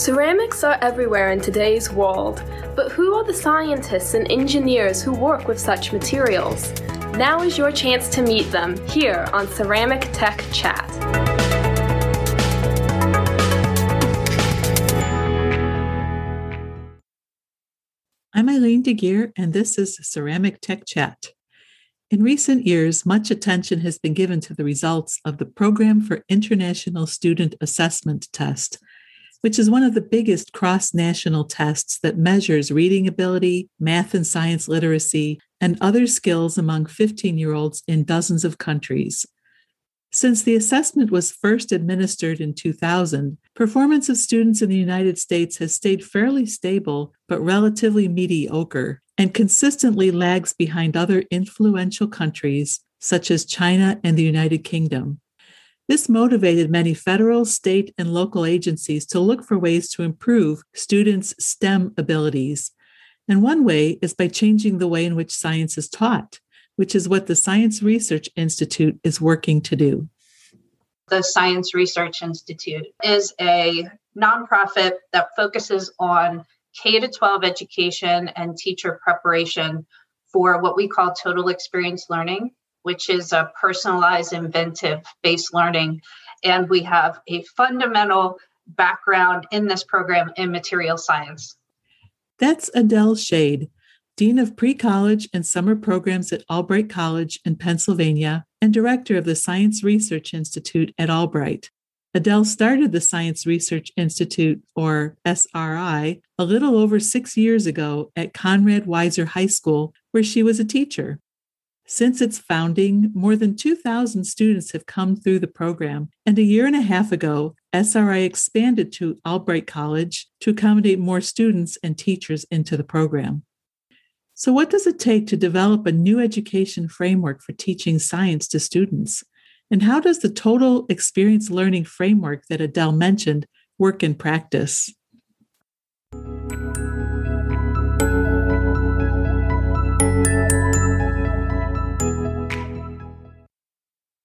Ceramics are everywhere in today's world, but who are the scientists and engineers who work with such materials? Now is your chance to meet them here on Ceramic Tech Chat. I'm Eileen De Guire, and this is Ceramic Tech Chat. In recent years, much attention has been given to the results of the Program for International Student Assessment Test, which is one of the biggest cross national tests that measures reading ability, math and science literacy, and other skills among 15 year olds in dozens of countries. Since the assessment was first administered in 2000, performance of students in the United States has stayed fairly stable but relatively mediocre and consistently lags behind other influential countries such as China and the United Kingdom. This motivated many federal, state, and local agencies to look for ways to improve students' STEM abilities. And one way is by changing the way in which science is taught, which is what the Science Research Institute is working to do. The Science Research Institute is a nonprofit that focuses on K 12 education and teacher preparation for what we call total experience learning which is a personalized, inventive based learning. And we have a fundamental background in this program in material science. That's Adele Shade, Dean of Pre College and Summer Programs at Albright College in Pennsylvania and Director of the Science Research Institute at Albright. Adele started the Science Research Institute, or SRI, a little over six years ago at Conrad Weiser High School, where she was a teacher. Since its founding, more than 2,000 students have come through the program, and a year and a half ago, SRI expanded to Albright College to accommodate more students and teachers into the program. So, what does it take to develop a new education framework for teaching science to students? And how does the total experience learning framework that Adele mentioned work in practice?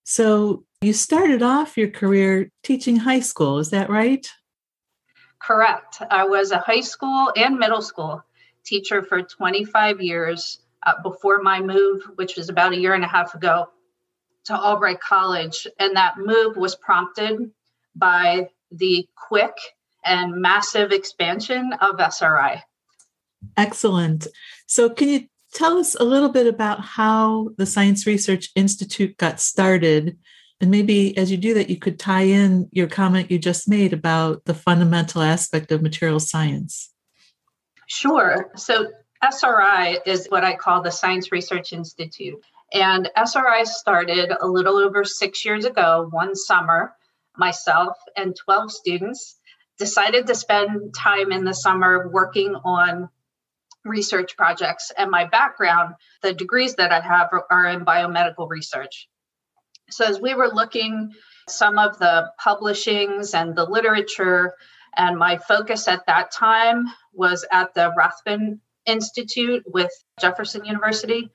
So you started off your career teaching high school, is that right? Correct. I was a high school and middle school teacher for 25 years uh, before my move, which was about a year and a half ago, to Albright College. And that move was prompted by the quick and massive expansion of SRI. Excellent. So, can you tell us a little bit about how the Science Research Institute got started. And maybe as you do that, you could tie in your comment you just made about the fundamental aspect of material science. Sure. So, SRI is what I call the Science Research Institute. And SRI started a little over six years ago, one summer. Myself and 12 students decided to spend time in the summer working on research projects. And my background, the degrees that I have are in biomedical research. So as we were looking some of the publishings and the literature, and my focus at that time was at the Rothman Institute with Jefferson University.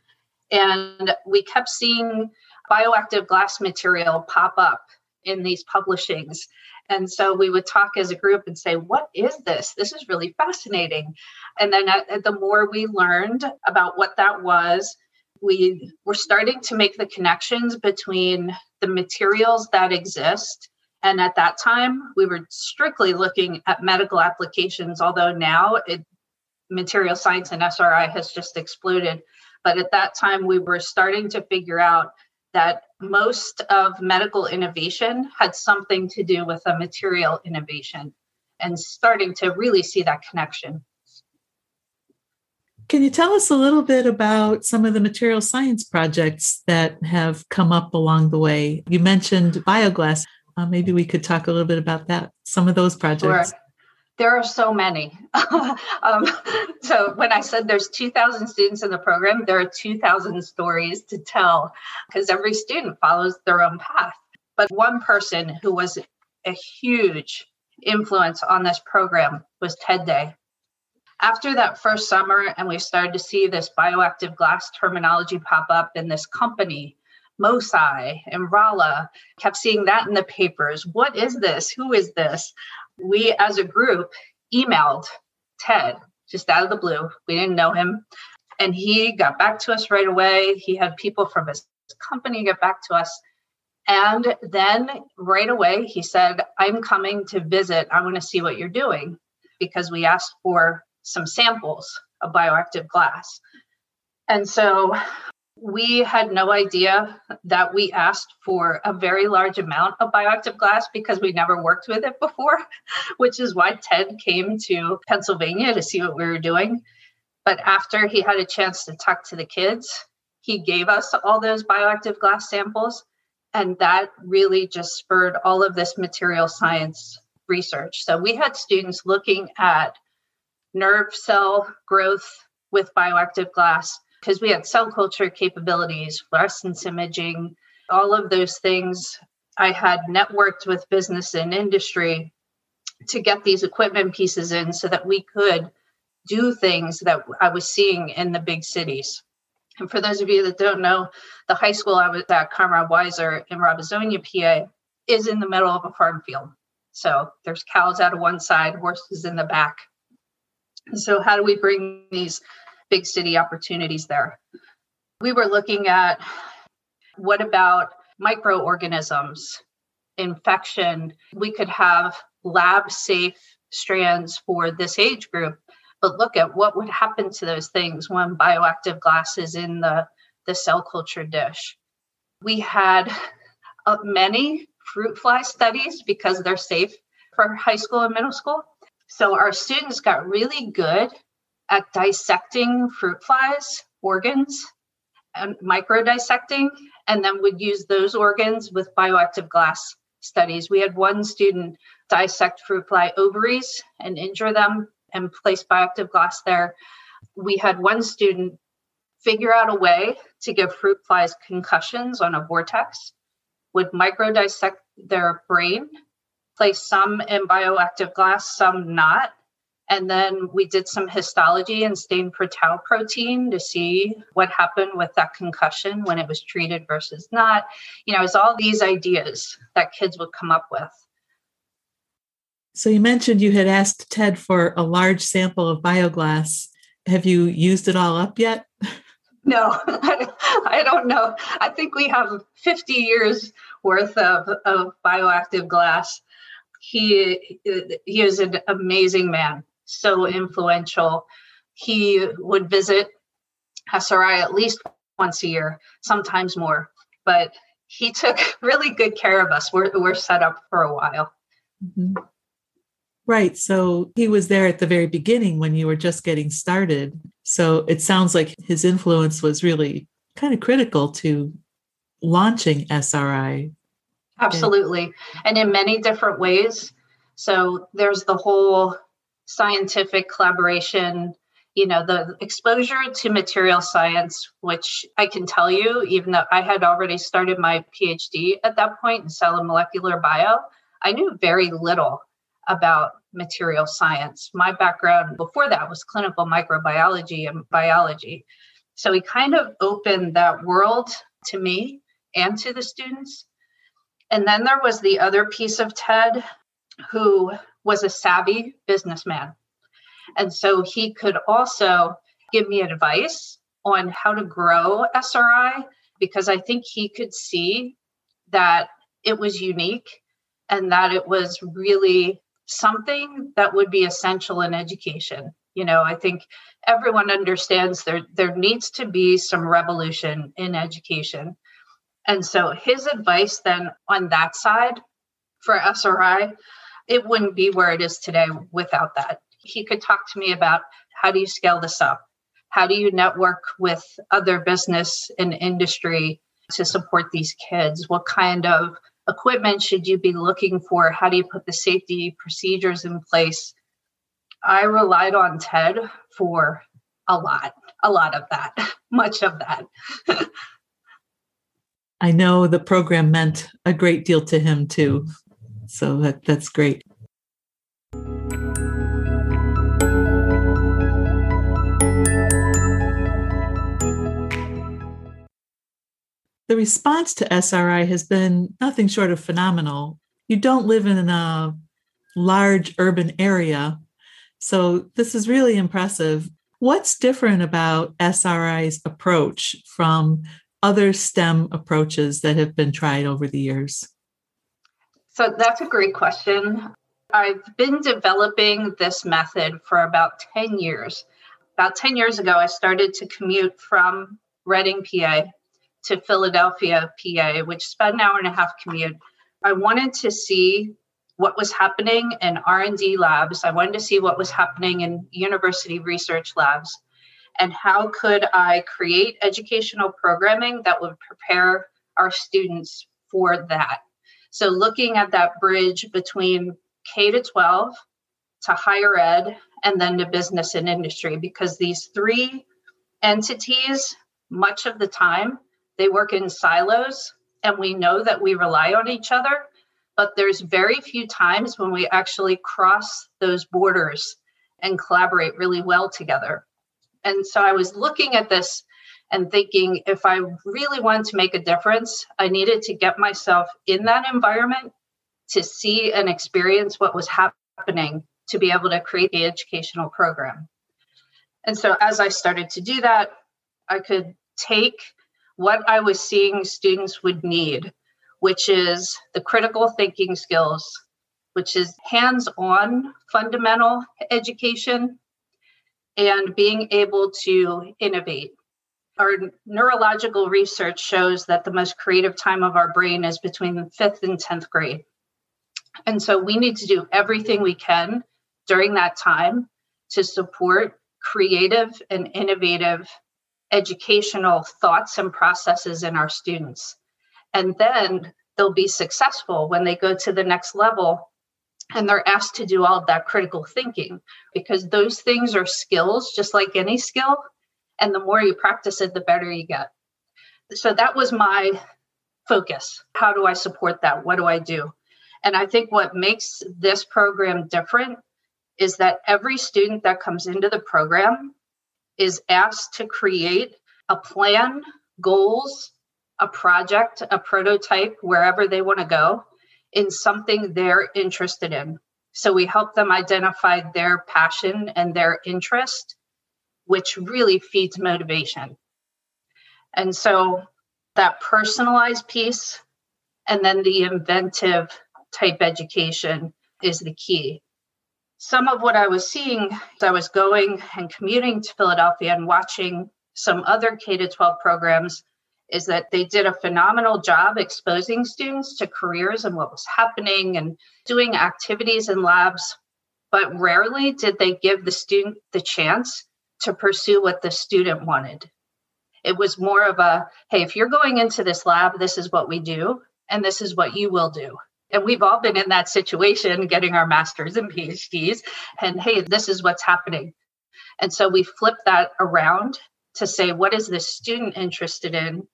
And we kept seeing bioactive glass material pop up in these publishings. And so we would talk as a group and say, What is this? This is really fascinating. And then uh, at, the more we learned about what that was, we were starting to make the connections between the materials that exist. And at that time, we were strictly looking at medical applications, although now it, material science and SRI has just exploded. But at that time, we were starting to figure out that most of medical innovation had something to do with a material innovation and starting to really see that connection. Can you tell us a little bit about some of the material science projects that have come up along the way? You mentioned bioglass. Uh, maybe we could talk a little bit about that, some of those projects. Sure. There are so many. um, so when I said there's 2,000 students in the program, there are 2,000 stories to tell because every student follows their own path. But one person who was a huge influence on this program was Ted Day. After that first summer, and we started to see this bioactive glass terminology pop up in this company, Mo-Sci and Rolla, kept seeing that in the papers. What is this? Who is this? We as a group emailed Ted just out of the blue. We didn't know him. And he got back to us right away. He had people from his company get back to us. And then right away, he said, I'm coming to visit. I want to see what you're doing because we asked for some samples of bioactive glass. And so we had no idea that we asked for a very large amount of bioactive glass because we never worked with it before, which is why Ted came to Pennsylvania to see what we were doing. But after he had a chance to talk to the kids, he gave us all those bioactive glass samples. And that really just spurred all of this material science research. So we had students looking at nerve cell growth with bioactive glass because we had cell culture capabilities, fluorescence imaging, all of those things. I had networked with business and industry to get these equipment pieces in so that we could do things that I was seeing in the big cities. And for those of you that don't know, the high school I was at, Conrad Weiser in Robesonia, PA, is in the middle of a farm field. So there's cows out of one side, horses in the back. So, how do we bring these big city opportunities there. We were looking at what about microorganisms, infection? We could have lab safe strands for this age group, but look at what would happen to those things when bioactive glass is in the, the cell culture dish. We had uh, many fruit fly studies because they're safe for high school and middle school. So our students got really good at dissecting fruit flies organs and micro dissecting, and then would use those organs with bioactive glass studies. We had one student dissect fruit fly ovaries and injure them and place bioactive glass there. We had one student figure out a way to give fruit flies concussions on a vortex, would micro dissect their brain, place some in bioactive glass, some not, and then we did some histology and stained for tau protein to see what happened with that concussion when it was treated versus not. You know, it's all these ideas that kids would come up with. So you mentioned you had asked Ted for a large sample of bioglass. Have you used it all up yet? No, I don't know. I think we have 50 years worth of, of bioactive glass. He he is an amazing man so influential. He would visit SRI at least once a year, sometimes more, but he took really good care of us. We're, we're set up for a while. Mm-hmm. Right. So he was there at the very beginning when you were just getting started. So it sounds like his influence was really kind of critical to launching SRI. Absolutely. And in many different ways. So there's the whole scientific collaboration you know the exposure to material science which i can tell you even though i had already started my phd at that point in cell and molecular bio i knew very little about material science. My background before that was clinical microbiology and biology. So he kind of opened that world to me and to the students. And then there was the other piece of ted who was a savvy businessman. And so he could also give me advice on how to grow SRI because I think he could see that it was unique and that it was really something that would be essential in education. You know, I think everyone understands there there needs to be some revolution in education. And so his advice then on that side for SRI it wouldn't be where it is today without that. He could talk to me about how do you scale this up? How do you network with other business and industry to support these kids? What kind of equipment should you be looking for? How do you put the safety procedures in place? I relied on TED for a lot, a lot of that, much of that. I know the program meant a great deal to him too. So that, that's great. The response to SRI has been nothing short of phenomenal. You don't live in a large urban area, So this is really impressive. What's different about SRI's approach from other STEM approaches that have been tried over the years? So that's a great question. I've been developing this method for about 10 years. About 10 years ago, I started to commute from Reading, PA to Philadelphia, PA, which is about an hour and a half commute. I wanted to see what was happening in R&D labs. I wanted to see what was happening in university research labs and how could I create educational programming that would prepare our students for that. So looking at that bridge between K to 12 to higher ed and then to business and industry because these three entities much of the time they work in silos and we know that we rely on each other but there's very few times when we actually cross those borders and collaborate really well together. And so I was looking at this and thinking if I really wanted to make a difference, I needed to get myself in that environment to see and experience what was happening to be able to create the educational program. And so as I started to do that, I could take what I was seeing students would need which is the critical thinking skills, which is hands on fundamental education and being able to innovate. Our neurological research shows that the most creative time of our brain is between the fifth and 10th grade. And so we need to do everything we can during that time to support creative and innovative educational thoughts and processes in our students and then they'll be successful when they go to the next level and they're asked to do all of that critical thinking because those things are skills just like any skill and the more you practice it the better you get. So that was my focus. How do i support that? What do i do? And i think what makes this program different is that every student that comes into the program is asked to create a plan goals a project, a prototype, wherever they want to go in something they're interested in. So we help them identify their passion and their interest, which really feeds motivation. And so that personalized piece and then the inventive type education is the key. Some of what I was seeing as I was going and commuting to Philadelphia and watching some other K 12 programs is that they did a phenomenal job exposing students to careers and what was happening and doing activities in labs, but rarely did they give the student the chance to pursue what the student wanted. It was more of a hey, if you're going into this lab, this is what we do, and this is what you will do. And we've all been in that situation getting our masters and PhDs, and hey, this is what's happening. And so we flip that around to say, what is the student interested in?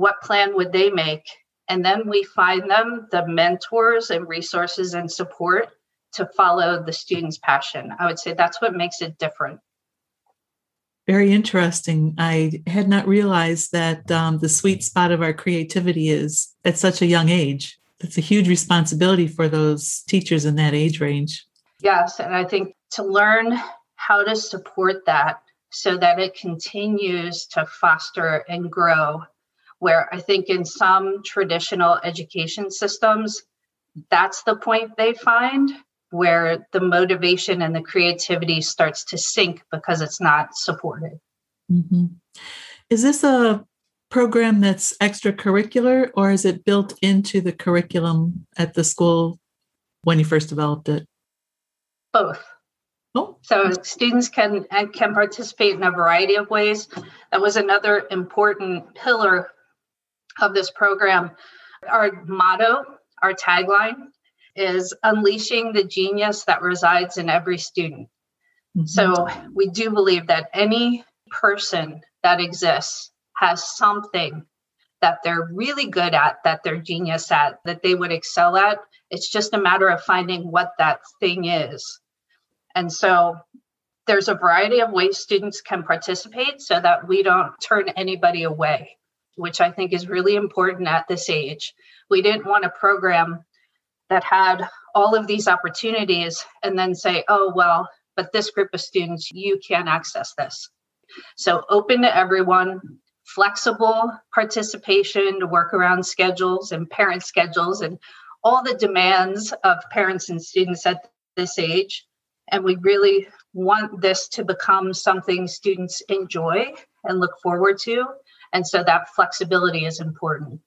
what plan would they make? And then we find them the mentors and resources and support to follow the student's passion. I would say that's what makes it different. Very interesting. I had not realized that um, the sweet spot of our creativity is at such a young age. That's a huge responsibility for those teachers in that age range. Yes. And I think to learn how to support that so that it continues to foster and grow where I think in some traditional education systems, that's the point they find where the motivation and the creativity starts to sink because it's not supported. Mm-hmm. Is this a program that's extracurricular or is it built into the curriculum at the school when you first developed it? Both. Oh. So students can can participate in a variety of ways. That was another important pillar of this program. Our motto, our tagline is unleashing the genius that resides in every student. Mm-hmm. So we do believe that any person that exists has something that they're really good at, that they're genius at, that they would excel at. It's just a matter of finding what that thing is. And so there's a variety of ways students can participate so that we don't turn anybody away which I think is really important at this age. We didn't want a program that had all of these opportunities and then say, oh, well, but this group of students, you can't access this. So open to everyone, flexible participation to work around schedules and parent schedules and all the demands of parents and students at this age. And we really want this to become something students enjoy and look forward to. And so that flexibility is important.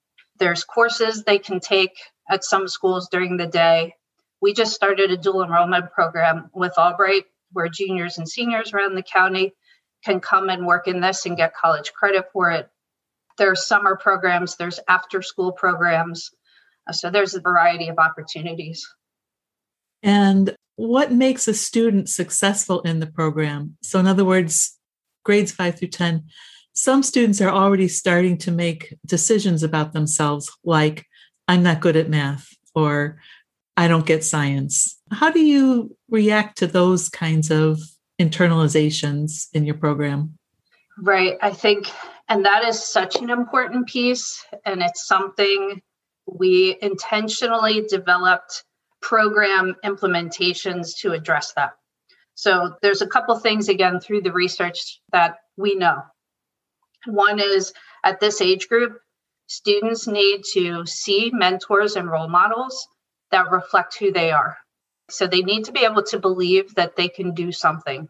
There's courses they can take at some schools during the day. We just started a dual enrollment program with Albright where juniors and seniors around the county can come and work in this and get college credit for it. There's summer programs, there's after school programs. Uh, so there's a variety of opportunities. And what makes a student successful in the program? So, in other words, grades five through 10, some students are already starting to make decisions about themselves, like, I'm not good at math, or I don't get science. How do you react to those kinds of internalizations in your program? Right. I think, and that is such an important piece. And it's something we intentionally developed program implementations to address that. So there's a couple things again through the research that we know. One is at this age group, students need to see mentors and role models that reflect who they are. So they need to be able to believe that they can do something.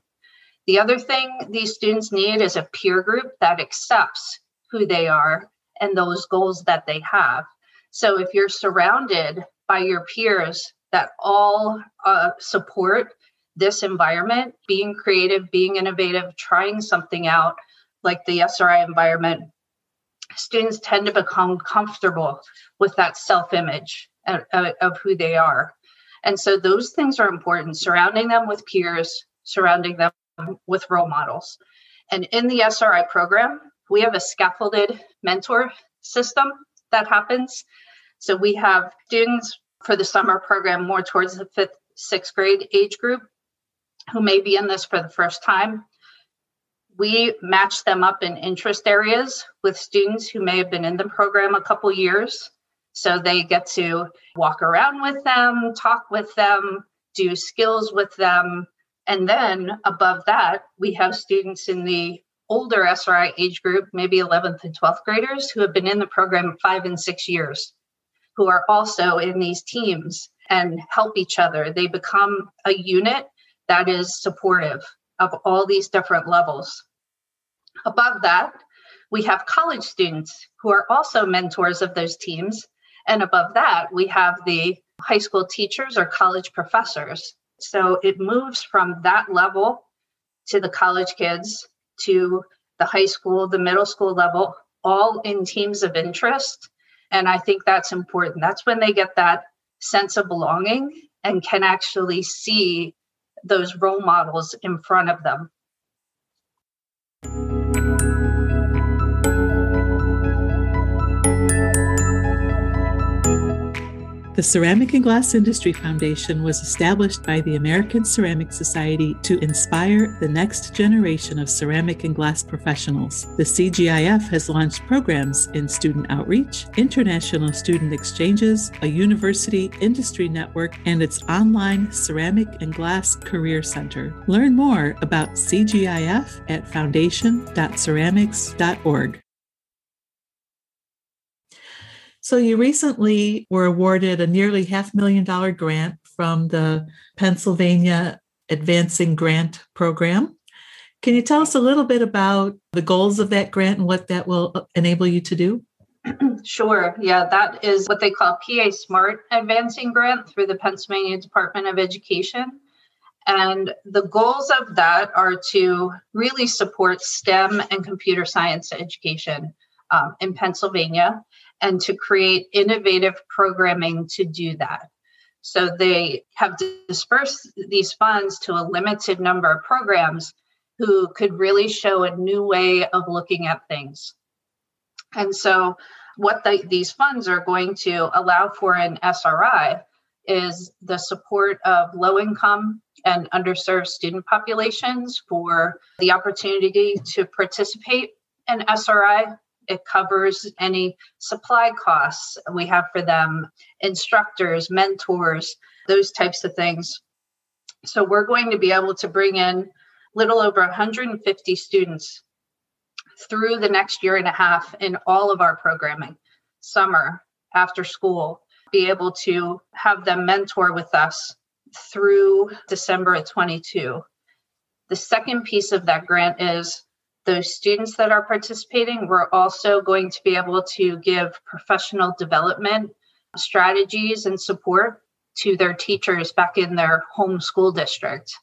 The other thing these students need is a peer group that accepts who they are and those goals that they have. So if you're surrounded by your peers that all uh, support this environment, being creative, being innovative, trying something out, like the SRI environment, students tend to become comfortable with that self image of, of, who they are. And so those things are important, surrounding them with peers, surrounding them with role models. And in the SRI program, we have a scaffolded mentor system that happens. So we have students for the summer program more towards the fifth, sixth grade age group who may be in this for the first time. We match them up in interest areas with students who may have been in the program a couple years. So they get to walk around with them, talk with them, do skills with them. And then above that, we have students in the older SRI age group, maybe 11th and 12th graders, who have been in the program five and six years who are also in these teams and help each other. They become a unit that is supportive of all these different levels. Above that, we have college students who are also mentors of those teams. And above that, we have the high school teachers or college professors. So it moves from that level to the college kids to the high school, the middle school level, all in teams of interest and I think that's important. That's when they get that sense of belonging and can actually see those role models in front of them. The Ceramic and Glass Industry Foundation was established by the American Ceramic Society to inspire the next generation of ceramic and glass professionals. The CGIF has launched programs in student outreach, international student exchanges, a university industry network, and its online Ceramic and Glass Career Center. Learn more about CGIF at foundation.ceramics.org. So, you recently were awarded a nearly half million dollar grant from the Pennsylvania Advancing Grant Program. Can you tell us a little bit about the goals of that grant and what that will uh, enable you to do? Sure. Yeah, that is what they call PA Smart Advancing Grant through the Pennsylvania Department of Education. And the goals of that are to really support STEM and computer science education um, in Pennsylvania and to create innovative programming to do that. So they have dispersed these funds to a limited number of programs who could really show a new way of looking at things. And so, what the, these funds are going to allow for in SRI is the support of low income and underserved student populations for the opportunity to participate in SRI it covers any supply costs we have for them, instructors, mentors, those types of things. So we're going to be able to bring in little over 150 students through the next year and a half in all of our programming, summer, after school, be able to have them mentor with us through December of 22. The second piece of that grant is those students that are participating, we're also going to be able to give professional development strategies and support to their teachers back in their home school district.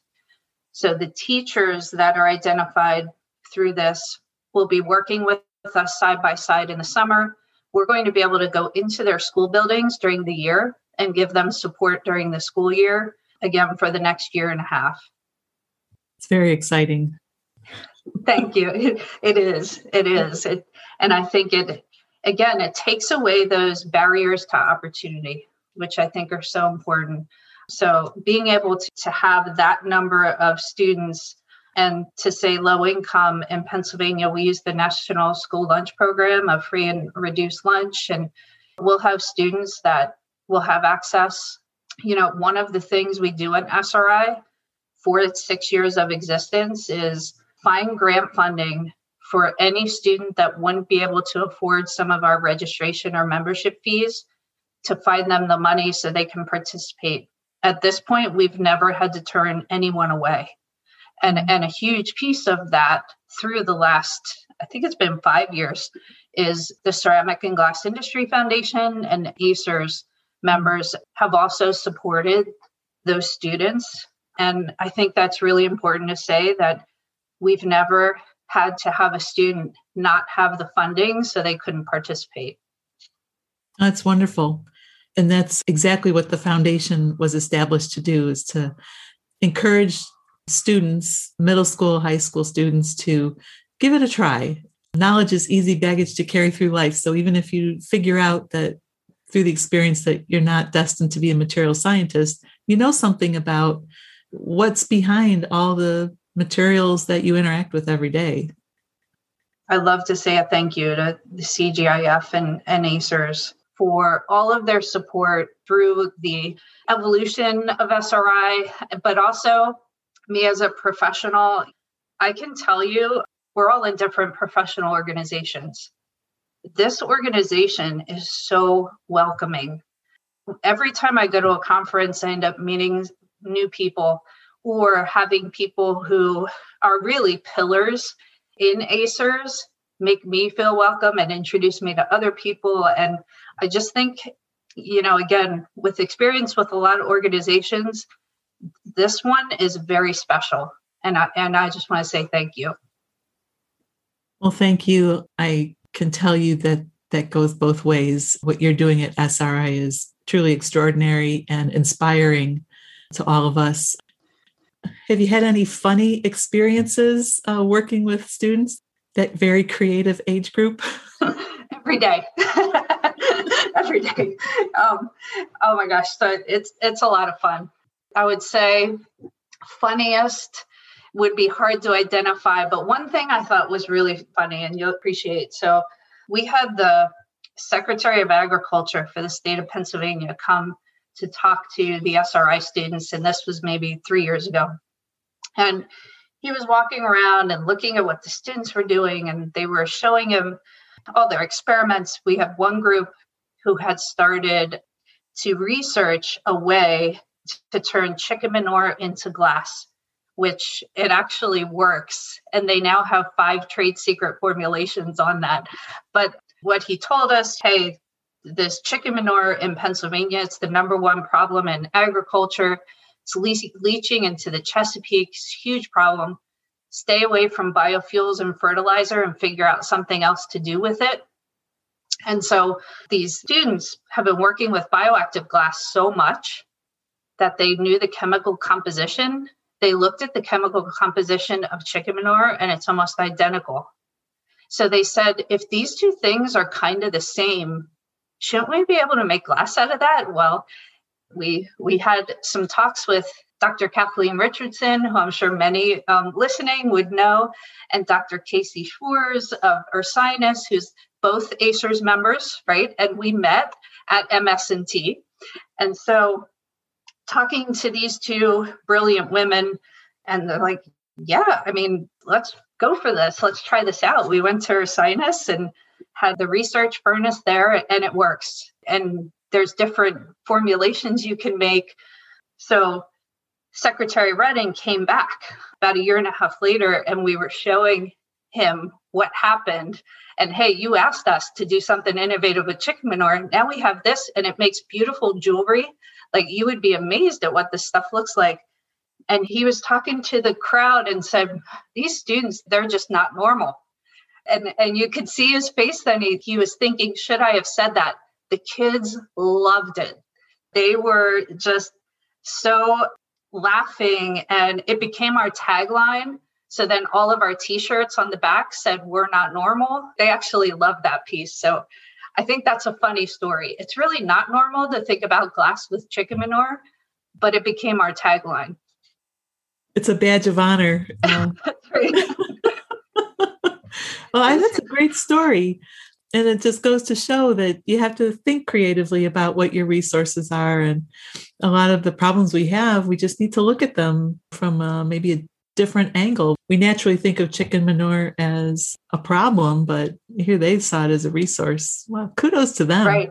So the teachers that are identified through this will be working with us side by side in the summer. We're going to be able to go into their school buildings during the year and give them support during the school year, again, for the next year and a half. It's very exciting. Thank you. It, is. It is. It, and I think it, again, it takes away those barriers to opportunity, which I think are so important. So being able to, to have that number of students and to say low income in Pennsylvania, we use the National School Lunch Program, a free and reduced lunch, and we'll have students that will have access. You know, one of the things we do at SRI for its six years of existence is find grant funding for any student that wouldn't be able to afford some of our registration or membership fees to find them the money so they can participate. At this point, we've never had to turn anyone away. And, mm-hmm. and a huge piece of that through the last, I think it's been five years, is the Ceramic and Glass Industry Foundation and ACERS members have also supported those students. And I think that's really important to say that we've never had to have a student not have the funding so they couldn't participate. That's wonderful. And that's exactly what the foundation was established to do is to encourage students, middle school, high school students to give it a try. Knowledge is easy baggage to carry through life. So even if you figure out that through the experience that you're not destined to be a material scientist, you know something about what's behind all the materials that you interact with every day. I'd love to say a thank you to the CGIF and, and ACERS for all of their support through the evolution of SRI, but also me as a professional. I can tell you, we're all in different professional organizations. This organization is so welcoming. Every time I go to a conference, I end up meeting new people or having people who are really pillars in ACERS make me feel welcome and introduce me to other people. And I just think, you know, again, with experience with a lot of organizations, this one is very special. And I, and I just want to say thank you. Well, thank you. I can tell you that that goes both ways. What you're doing at SRI is truly extraordinary and inspiring to all of us. Have you had any funny experiences uh, working with students, that very creative age group? Every day. Every day. Um, oh my gosh. So it's it's a lot of fun. I would say funniest would be hard to identify, but one thing I thought was really funny and you'll appreciate. So we had the Secretary of Agriculture for the state of Pennsylvania come to talk to the SRI students, and this was maybe three years ago. And he was walking around and looking at what the students were doing, and they were showing him all their experiments. We have one group who had started to research a way to turn chicken manure into glass, which it actually works. And they now have five trade secret formulations on that. But what he told us hey, this chicken manure in Pennsylvania. It's the number one problem in agriculture. It's le- leaching into the Chesapeake. Huge problem. Stay away from biofuels and fertilizer and figure out something else to do with it. And so these students have been working with bioactive glass so much that they knew the chemical composition. They looked at the chemical composition of chicken manure and it's almost identical. So they said, if these two things are kind of the same, shouldn't we be able to make glass out of that? Well, we we had some talks with Dr. Kathleen Richardson, who I'm sure many um, listening would know, and Dr. Casey Schwarz of Ursinus, who's both ACERS members, right? And we met at MS&T. And so talking to these two brilliant women, and they're like, yeah, I mean, let's go for this. Let's try this out. We went to Ursinus and had the research furnace there, and it works. And there's different formulations you can make. So Secretary Redding came back about a year and a half later, and we were showing him what happened. And hey, you asked us to do something innovative with chicken manure. Now we have this, and it makes beautiful jewelry. Like you would be amazed at what this stuff looks like. And he was talking to the crowd and said, These students, they're just not normal. And, and you could see his face then. He, he was thinking, Should I have said that? The kids loved it. They were just so laughing, and it became our tagline. So then all of our t shirts on the back said, We're not normal. They actually loved that piece. So I think that's a funny story. It's really not normal to think about glass with chicken manure, but it became our tagline. It's a badge of honor. Uh, well, that's a great story and it just goes to show that you have to think creatively about what your resources are and a lot of the problems we have we just need to look at them from uh, maybe a different angle. We naturally think of chicken manure as a problem but here they saw it as a resource. Well kudos to them. Right.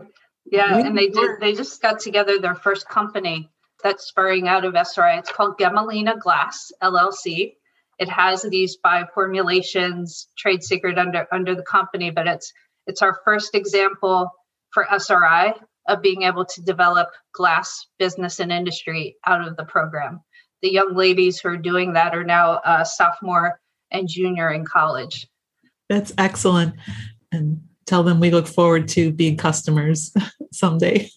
Yeah and they did they just got together their first company that's spurring out of sri it's called gemelina glass llc it has these five formulations trade secret under under the company but it's it's our first example for SRI of being able to develop glass business and industry out of the program. The young ladies who are doing that are now sophomore and junior in college. That's excellent. And tell them we look forward to being customers someday.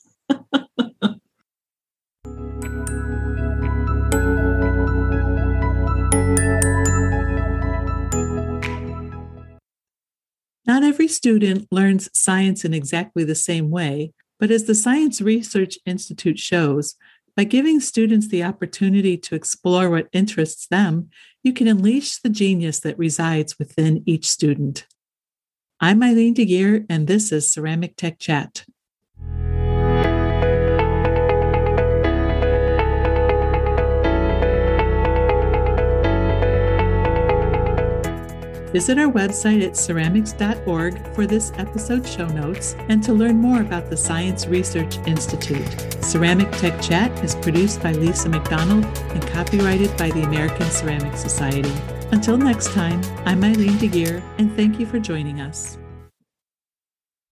Student learns science in exactly the same way, but as the Science Research Institute shows, by giving students the opportunity to explore what interests them, you can unleash the genius that resides within each student. I'm Eileen De Guire, and this is Ceramic Tech Chat. Visit our website at ceramics.org for this episode show notes and to learn more about the Science Research Institute. Ceramic Tech Chat is produced by Lisa McDonald and copyrighted by the American Ceramic Society. Until next time, I'm Eileen De Guire, and thank you for joining us.